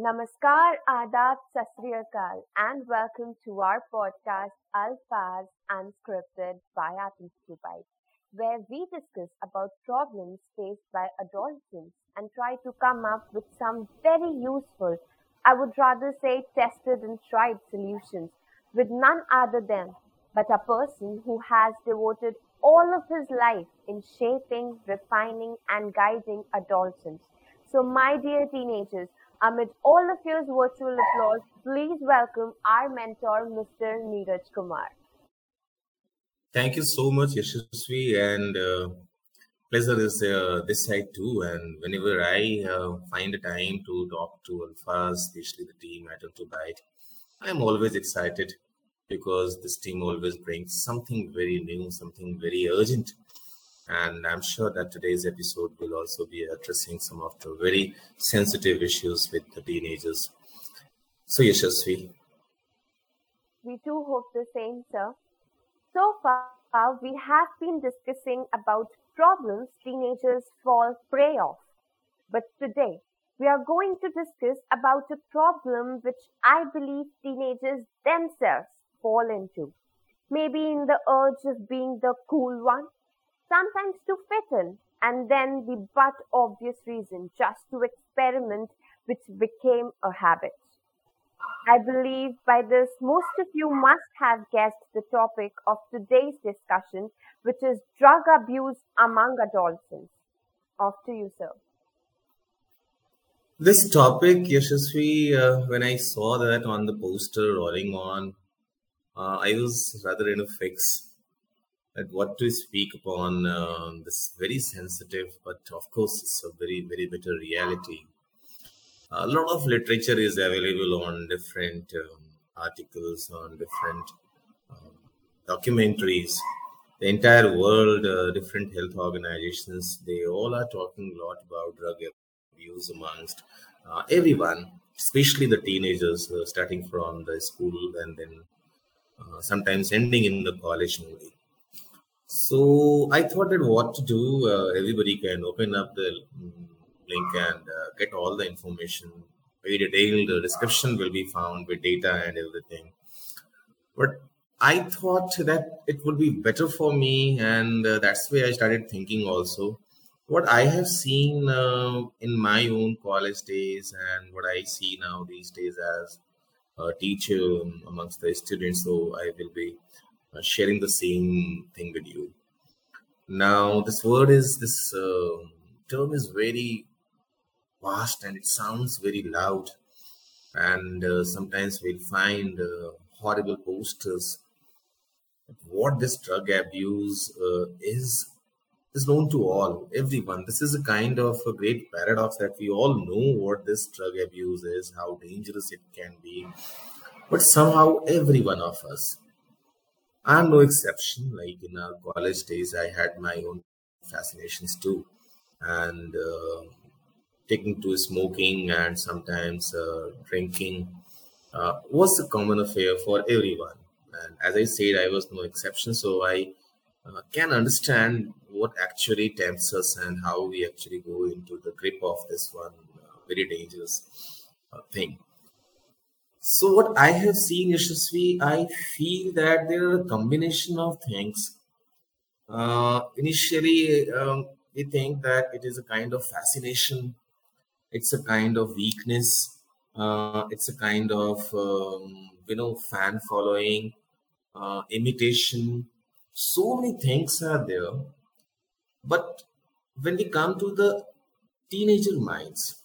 Namaskar, Adab, Sasriyakal, and welcome to our podcast Alfaz Unscripted by Athens Dubai, where we discuss about problems faced by adolescents and try to come up with some very useful, I would rather say tested and tried solutions with none other than but a person who has devoted all of his life in shaping, refining, and guiding adolescents. So, my dear teenagers, amid all of your virtual applause, please welcome our mentor, Mr. Neeraj Kumar. Thank you so much, Yashasvi, and uh, pleasure is uh, this side too. And whenever I uh, find a time to talk to Alpha, especially the team at Byte, I'm always excited because this team always brings something very new, something very urgent. And I'm sure that today's episode will also be addressing some of the very sensitive issues with the teenagers. So, Yashasvi. We too hope the same, sir. So far, we have been discussing about problems teenagers fall prey of. But today, we are going to discuss about a problem which I believe teenagers themselves fall into. Maybe in the urge of being the cool one, sometimes to fit in, and then the but obvious reason just to experiment, which became a habit. I believe by this most of you must have guessed the topic of today's discussion, which is drug abuse among adolescents. Off to you, sir. This topic, Yashasvi, uh, when I saw that on the poster rolling on uh, I was rather in a fix at what to speak upon uh, this very sensitive, but of course, it's a very, very bitter reality. A lot of literature is available on different um, articles, on different um, documentaries. The entire world, uh, different health organizations, they all are talking a lot about drug abuse amongst uh, everyone, especially the teenagers, uh, starting from the school and then uh, sometimes ending in the college movie. So I thought that what to do, uh, everybody can open up the mm, link and uh, get all the information. Very detailed description will be found with data and everything. But I thought that it would be better for me, and uh, that's why I started thinking also. What I have seen uh, in my own college days and what I see now these days as uh, teach um, amongst the students. So I will be uh, sharing the same thing with you. Now, this word is this uh, term is very vast and it sounds very loud. And uh, sometimes we'll find uh, horrible posters. What this drug abuse uh, is is known to all, everyone. This is a kind of a great paradox that we all know what this drug abuse is, how dangerous it can be, but somehow every one of us, I'm no exception. Like in our college days, I had my own fascinations too, and uh, taking to smoking and sometimes uh, drinking uh, was a common affair for everyone. And as I said, I was no exception. So I uh, can understand what actually tempts us and how we actually go into the grip of this one uh, very dangerous uh, thing. So, what I have seen, Yashasvi, I feel that there are a combination of things. Uh, initially, um, we think that it is a kind of fascination, it's a kind of weakness, uh, it's a kind of um, you know fan following, uh, imitation, so many things are there. But when we come to the teenager minds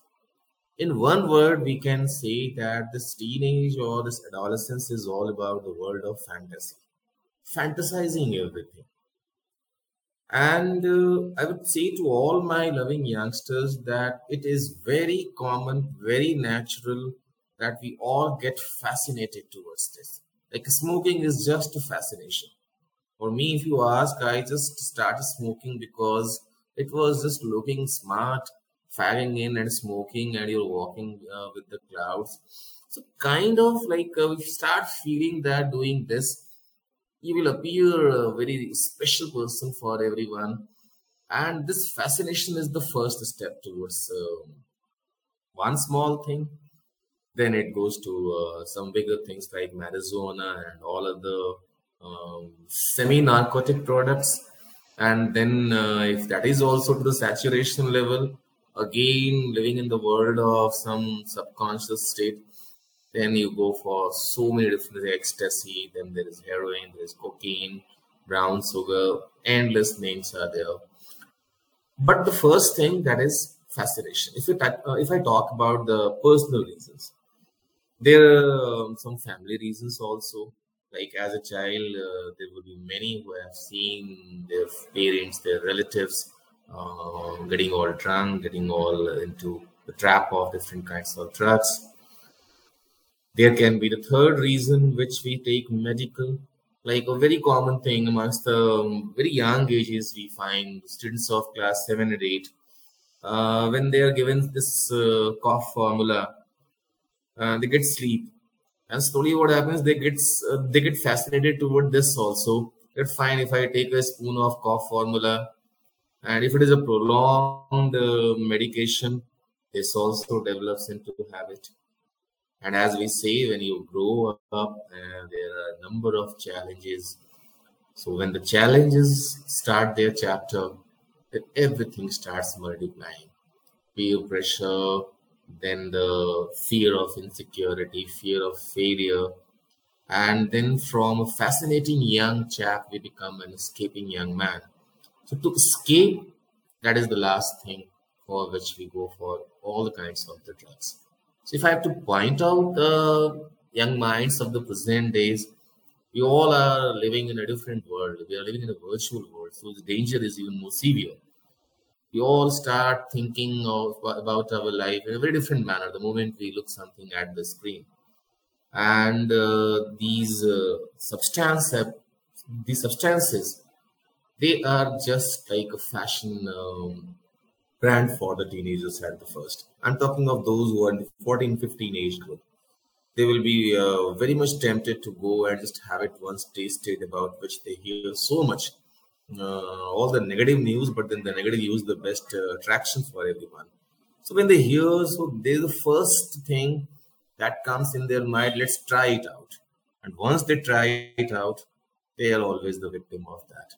in one word we can say that this teenage or this adolescence is all about the world of fantasy. Fantasizing everything. And uh, i would say to all my loving youngsters that it is very common very natural that we all get fascinated towards this. Like smoking is just a fascination. For me, if you ask, I just started smoking because it was just looking smart, fagging in and smoking, and you're walking uh, with the clouds. So, kind of like uh, if you start feeling that doing this, you will appear a very special person for everyone. And this fascination is the first step towards uh, one small thing. Then it goes to uh, some bigger things like marijuana and all other um, semi-narcotic products. And then, uh, if that is also to the saturation level, again living in the world of some subconscious state, then you go for so many different ecstasy. Then there is heroin, there is cocaine, brown sugar, endless names are there. But the first thing that is fascination. If you uh, if I talk about the personal reasons, there are um, some family reasons also. Like as a child, uh, there will be many who have seen their parents, their relatives, uh, getting all drunk, getting all into the trap of different kinds of drugs. There can be the third reason, which we take medical, like a very common thing amongst the um, very young ages. We find students of class seven and eight uh, when they are given this uh, cough formula uh, they get sleep and slowly what happens they get uh, they get fascinated toward this also it's fine if i take a spoon of cough formula and if it is a prolonged uh, medication this also develops into habit and as we say when you grow up uh, there are a number of challenges so when the challenges start their chapter then everything starts multiplying peer pressure then the fear of insecurity, fear of failure. And then from a fascinating young chap, we become an escaping young man. So to escape, that is the last thing for which we go for all the kinds of the drugs. So if I have to point out the young minds of the present days, we all are living in a different world. We are living in a virtual world. So the danger is even more severe we all start thinking of about our life in a very different manner the moment we look something at the screen and uh, these uh, substance these substances they are just like a fashion um, brand for the teenagers at the first i'm talking of those who are in the 14 15 age group they will be uh, very much tempted to go and just have it once tasted about which they hear so much uh, all the negative news, but then the negative news the best uh, attraction for everyone. So when they hear, so they're the first thing that comes in their mind. Let's try it out, and once they try it out, they are always the victim of that.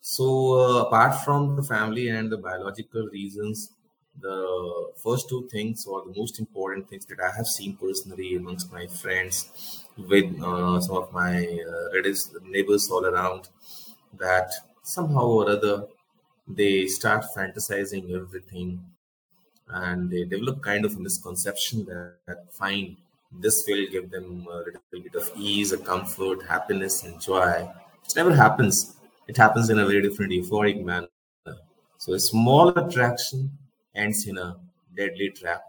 So uh, apart from the family and the biological reasons, the first two things or the most important things that I have seen personally amongst my friends, with uh, some of my uh, relatives, neighbors all around, that somehow or other they start fantasizing everything and they develop kind of a misconception that, that fine this will give them a little bit of ease a comfort happiness and joy. It never happens it happens in a very different euphoric manner so a small attraction ends in a deadly trap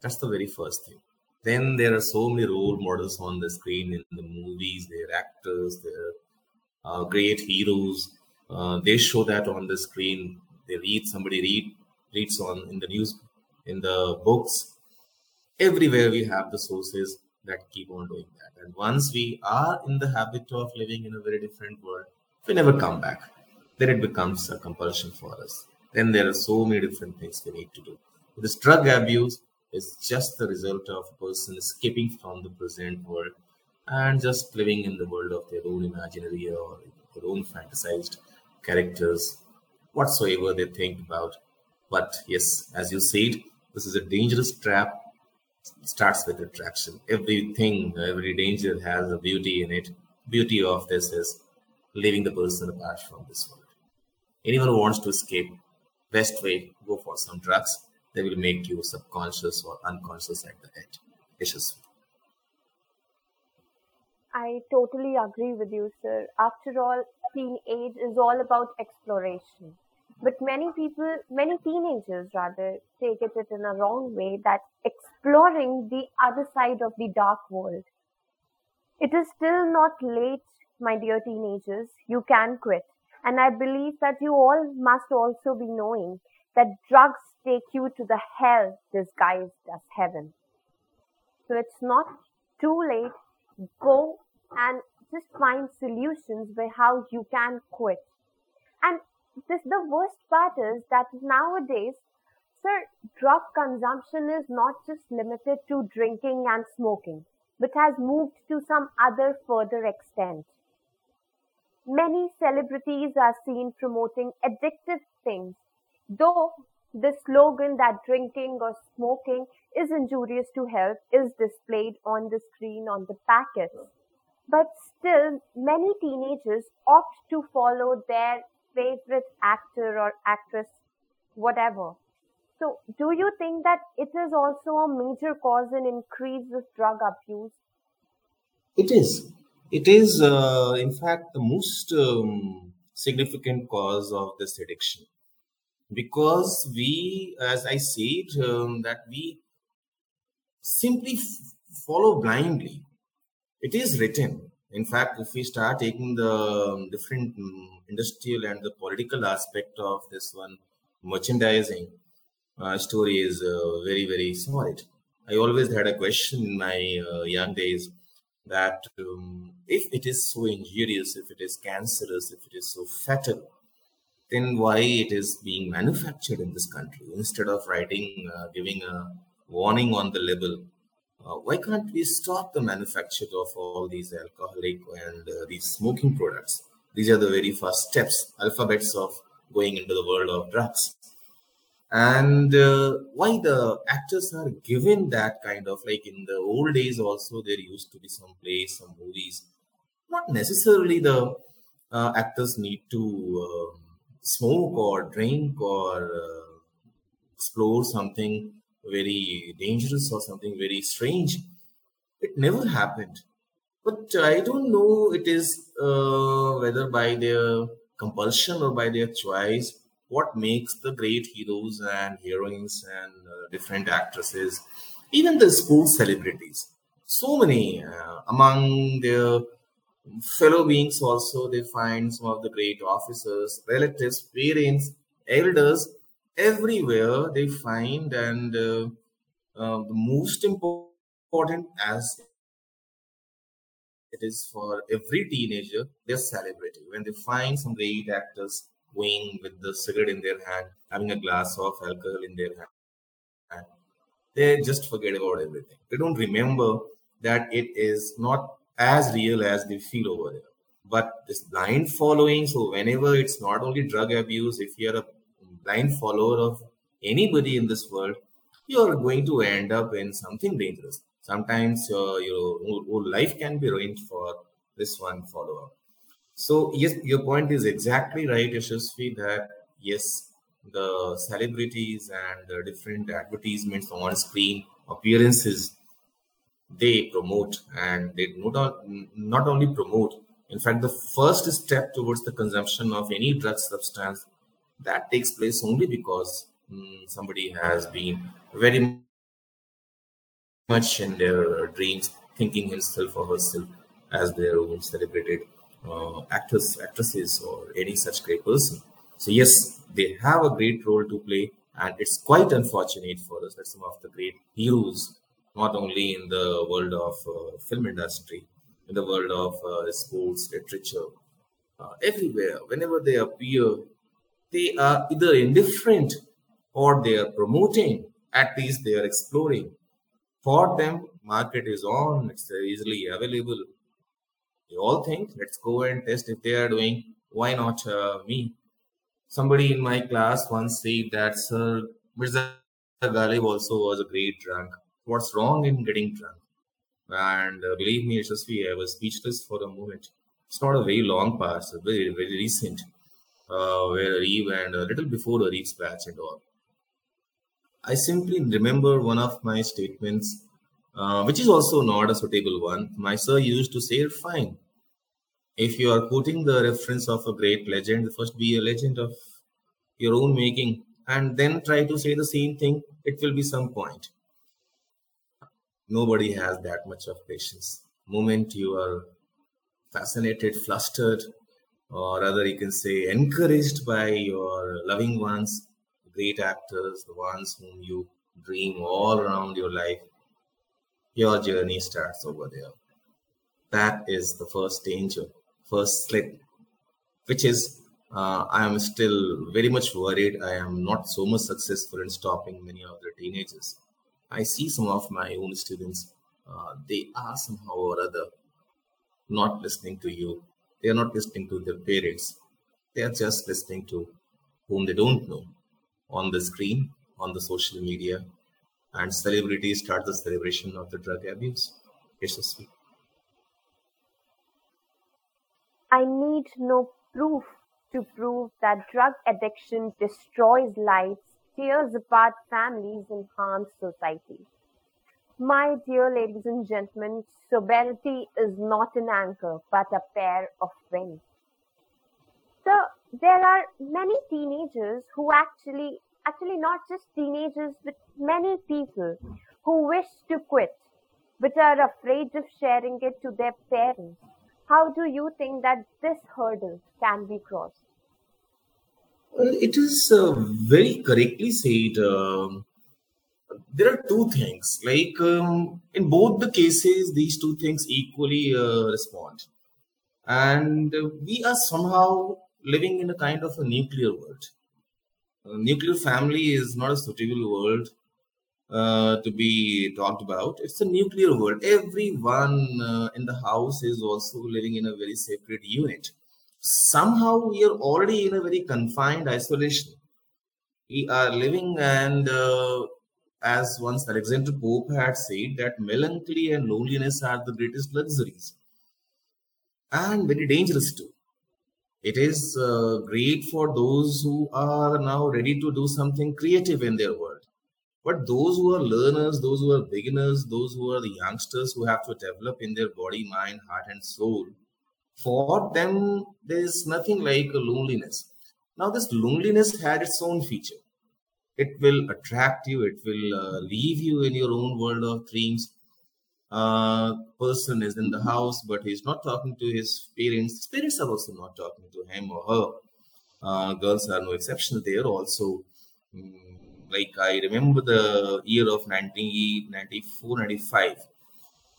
that's the very first thing then there are so many role models on the screen in the movies they're actors they're uh, great heroes uh, they show that on the screen. They read somebody read reads on in the news, in the books. Everywhere we have the sources that keep on doing that. And once we are in the habit of living in a very different world, we never come back. Then it becomes a compulsion for us. Then there are so many different things we need to do. This drug abuse is just the result of a person escaping from the present world and just living in the world of their own imaginary or their own fantasized characters, whatsoever they think about. But yes, as you said, this is a dangerous trap. Starts with attraction. Everything, every danger has a beauty in it. Beauty of this is leaving the person apart from this world. Anyone who wants to escape, best way, go for some drugs. They will make you subconscious or unconscious at the end. Issues. I totally agree with you, sir. After all, teenage is all about exploration. But many people, many teenagers rather, take it in a wrong way that exploring the other side of the dark world. It is still not late, my dear teenagers. You can quit. And I believe that you all must also be knowing that drugs take you to the hell disguised as heaven. So it's not too late go and just find solutions where how you can quit. And this the worst part is that nowadays Sir, drug consumption is not just limited to drinking and smoking, but has moved to some other further extent. Many celebrities are seen promoting addictive things, though the slogan that drinking or smoking is injurious to health is displayed on the screen on the packets. But still, many teenagers opt to follow their favorite actor or actress, whatever. So, do you think that it is also a major cause in increase of drug abuse? It is. It is, uh, in fact, the most um, significant cause of this addiction because we, as I said, um, that we simply f- follow blindly. It is written. In fact, if we start taking the um, different um, industrial and the political aspect of this one, merchandising uh, story is uh, very, very solid. I always had a question in my uh, young days that um, if it is so injurious, if it is cancerous, if it is so fatal, then why it is being manufactured in this country instead of writing, uh, giving a warning on the label? Uh, why can't we stop the manufacture of all these alcoholic and uh, these smoking products? These are the very first steps, alphabets of going into the world of drugs and uh, why the actors are given that kind of like in the old days also there used to be some plays some movies. Not necessarily the uh, actors need to uh, smoke or drink or uh, explore something very dangerous or something very strange. It never happened. But i don't know it is uh, whether by their compulsion or by their choice what makes the great heroes and heroines and uh, different actresses, even the sports celebrities, so many uh, among their fellow beings also they find some of the great officers, relatives, parents, elders everywhere they find and uh, uh, the most important as it is for every teenager they're celebrating. When they find some great actors going with the cigarette in their hand, having a glass of alcohol in their hand. They just forget about everything. They don't remember that it is not as real as they feel over there. But this blind following, so whenever it's not only drug abuse, if you're a blind follower of anybody in this world, you're going to end up in something dangerous. Sometimes uh, your whole life can be ruined for this one follower. So yes, your point is exactly right, Yashasvi, that yes, the celebrities and the different advertisements on screen appearances they promote and they not, not only promote in fact the first step towards the consumption of any drug substance that takes place only because mm, somebody has been very much in their dreams thinking himself or herself as their own celebrated uh, actors, actresses, or any such great person. So yes, they have a great role to play, and it's quite unfortunate for us that some of the great heroes, not only in the world of uh, film industry, in the world of uh, sports, literature, uh, everywhere, whenever they appear, they are either indifferent or they are promoting. At least they are exploring. For them, market is on; it's easily available they all think, let's go and test if they are doing, why not uh, me? Somebody in my class once said that, Sir, Mirza Ghalib also was a great drunk. What's wrong in getting drunk? And uh, believe me, Yashasvi, I was speechless for a moment. It's not a very long past, very, very recent, uh, where Arif and a little before the Arif's batch and all. I simply remember one of my statements uh, which is also not a suitable one. My sir used to say, fine. If you are quoting the reference of a great legend, first be a legend of your own making and then try to say the same thing, it will be some point. Nobody has that much of patience. Moment you are fascinated, flustered, or rather you can say encouraged by your loving ones, great actors, the ones whom you dream all around your life, your journey starts over there. That is the first danger, first slip, which is uh, I am still very much worried. I am not so much successful in stopping many of the teenagers. I see some of my own students, uh, they are somehow or other not listening to you. They are not listening to their parents. They are just listening to whom they don't know on the screen, on the social media, and celebrities start the celebration of the drug abuse. Yashasvi. I need no proof to prove that drug addiction destroys lives, tears apart families, and harms society. My dear ladies and gentlemen, sobriety is not an anchor but a pair of wings. So there are many teenagers who actually, actually not just teenagers, but many people who wish to quit but are afraid of sharing it to their parents. How do you think that this hurdle can be crossed? Well, it is uh, very correctly said. Um, there are two things. Like um, in both the cases, these two things equally uh, respond, and we are somehow living in a kind of a nuclear world. A nuclear family is not a suitable world uh, to be talked about. It's a nuclear world. Everyone uh, in the house is also living in a very separate unit. Somehow we are already in a very confined isolation. We are living, and uh, as once Alexander Pope had said, that melancholy and loneliness are the greatest luxuries and very dangerous too. It is uh, great for those who are now ready to do something creative in their world but those who are learners, those who are beginners, those who are the youngsters who have to develop in their body, mind, heart, and soul, for them, there's nothing like a loneliness. Now, this loneliness had its own feature. It will attract you, it will uh, leave you in your own world of dreams. Uh, person is in the house, but he's not talking to his parents. His parents are also not talking to him or her. Uh, girls are no exception. They are also mm, like I remember the year of 1994, 95.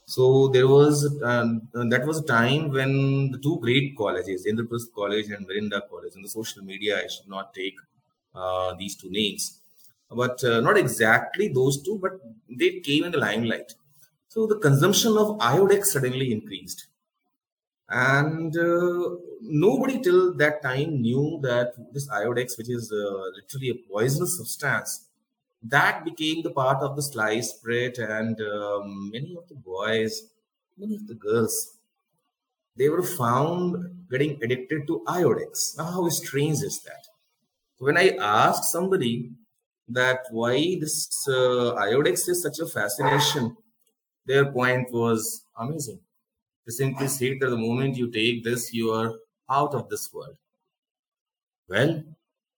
So there was um, that was a time when the two great colleges, Indraprasth College and Miranda College, in the social media, I should not take uh, these two names, but uh, not exactly those two, but they came in the limelight. So the consumption of iodex suddenly increased, and uh, nobody till that time knew that this iodex, which is uh, literally a poisonous substance, that became the part of the slice bread, and um, many of the boys, many of the girls, they were found getting addicted to iodex. Now, how strange is that? When I asked somebody that why this uh, iodex is such a fascination, their point was amazing. They simply said that the moment you take this, you are out of this world. Well,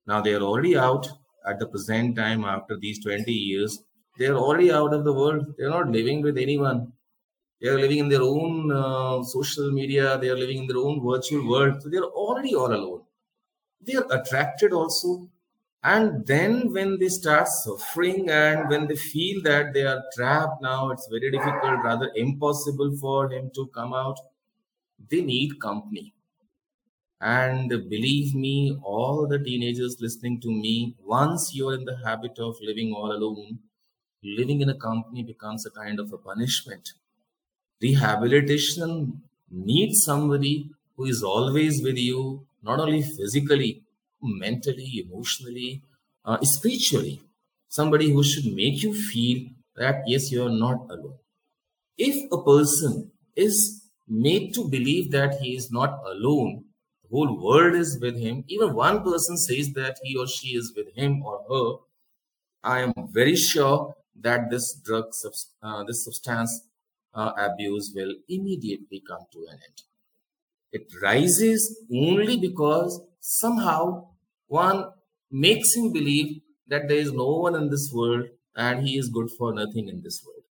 now they are already out at the present time after these 20 years. They're already out of the world. They're not living with anyone. They are living in their own uh, social media. They are living in their own virtual world. So they're already all alone. They are attracted also and then when they start suffering and when they feel that they are trapped now it's very difficult rather impossible for him to come out they need company and believe me, all the teenagers listening to me, once you're in the habit of living all alone, living in a company becomes a kind of a punishment. Rehabilitation needs somebody who is always with you, not only physically, mentally, emotionally, uh, spiritually. Somebody who should make you feel that yes, you are not alone. If a person is made to believe that he is not alone, the whole world is with him, even one person says that he or she is with him or her, I am very sure that this drug, uh, this substance uh, abuse will immediately come to an end. It rises only because somehow one makes him believe that there is no one in this world and he is good for nothing in this world.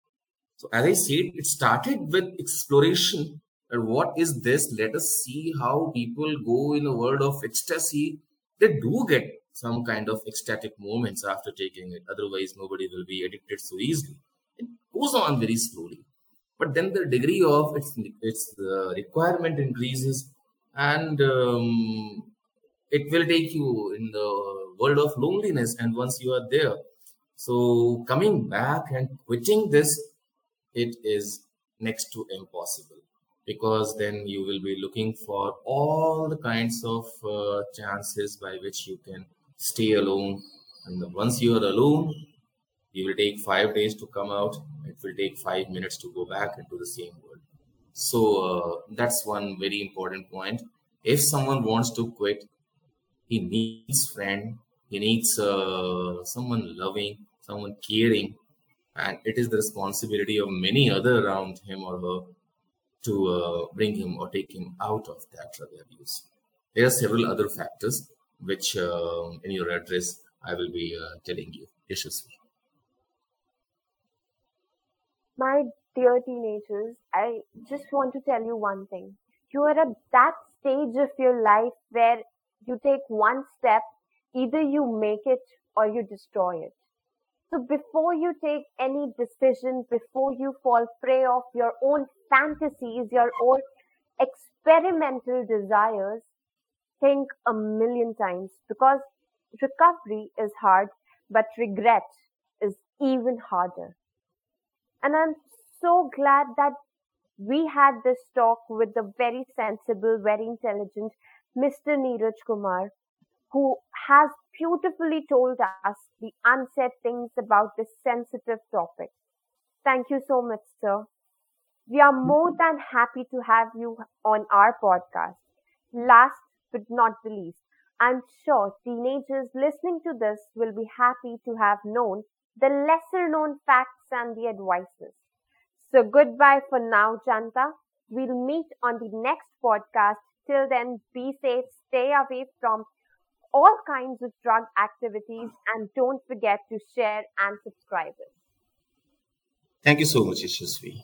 So, as I said, it started with exploration and what is this? Let us see how people go in a world of ecstasy. They do get some kind of ecstatic moments after taking it. Otherwise, nobody will be addicted so easily. It goes on very slowly. But then the degree of its its the requirement increases, and um, it will take you in the world of loneliness. And once you are there, so coming back and quitting this, it is next to impossible because then you will be looking for all the kinds of uh, chances by which you can stay alone. And once you are alone, you will take five days to come out. It will take five minutes to go back into the same world. So uh, that's one very important point. If someone wants to quit, he needs friend. He needs uh, someone loving, someone caring, and it is the responsibility of many other around him or her to uh, bring him or take him out of that drug abuse. There are several other factors which, uh, in your address, I will be uh, telling you. Yashasvi. My dear teenagers, I just want to tell you one thing. You are at that stage of your life where you take one step, either you make it or you destroy it. So before you take any decision, before you fall prey of your own fantasies, your own experimental desires, think a million times because recovery is hard, but regret is even harder. And I'm so glad that we had this talk with a very sensible, very intelligent Mr. Neeraj Kumar, who has beautifully told us the unsaid things about this sensitive topic. Thank you so much, sir. We are more than happy to have you on our podcast. Last but not the least, I'm sure teenagers listening to this will be happy to have known the lesser known facts and the advices. So goodbye for now, Janta. We'll meet on the next podcast. Till then, be safe, stay away from all kinds of drug activities, and don't forget to share and subscribe. Thank you so much, Ishasvi.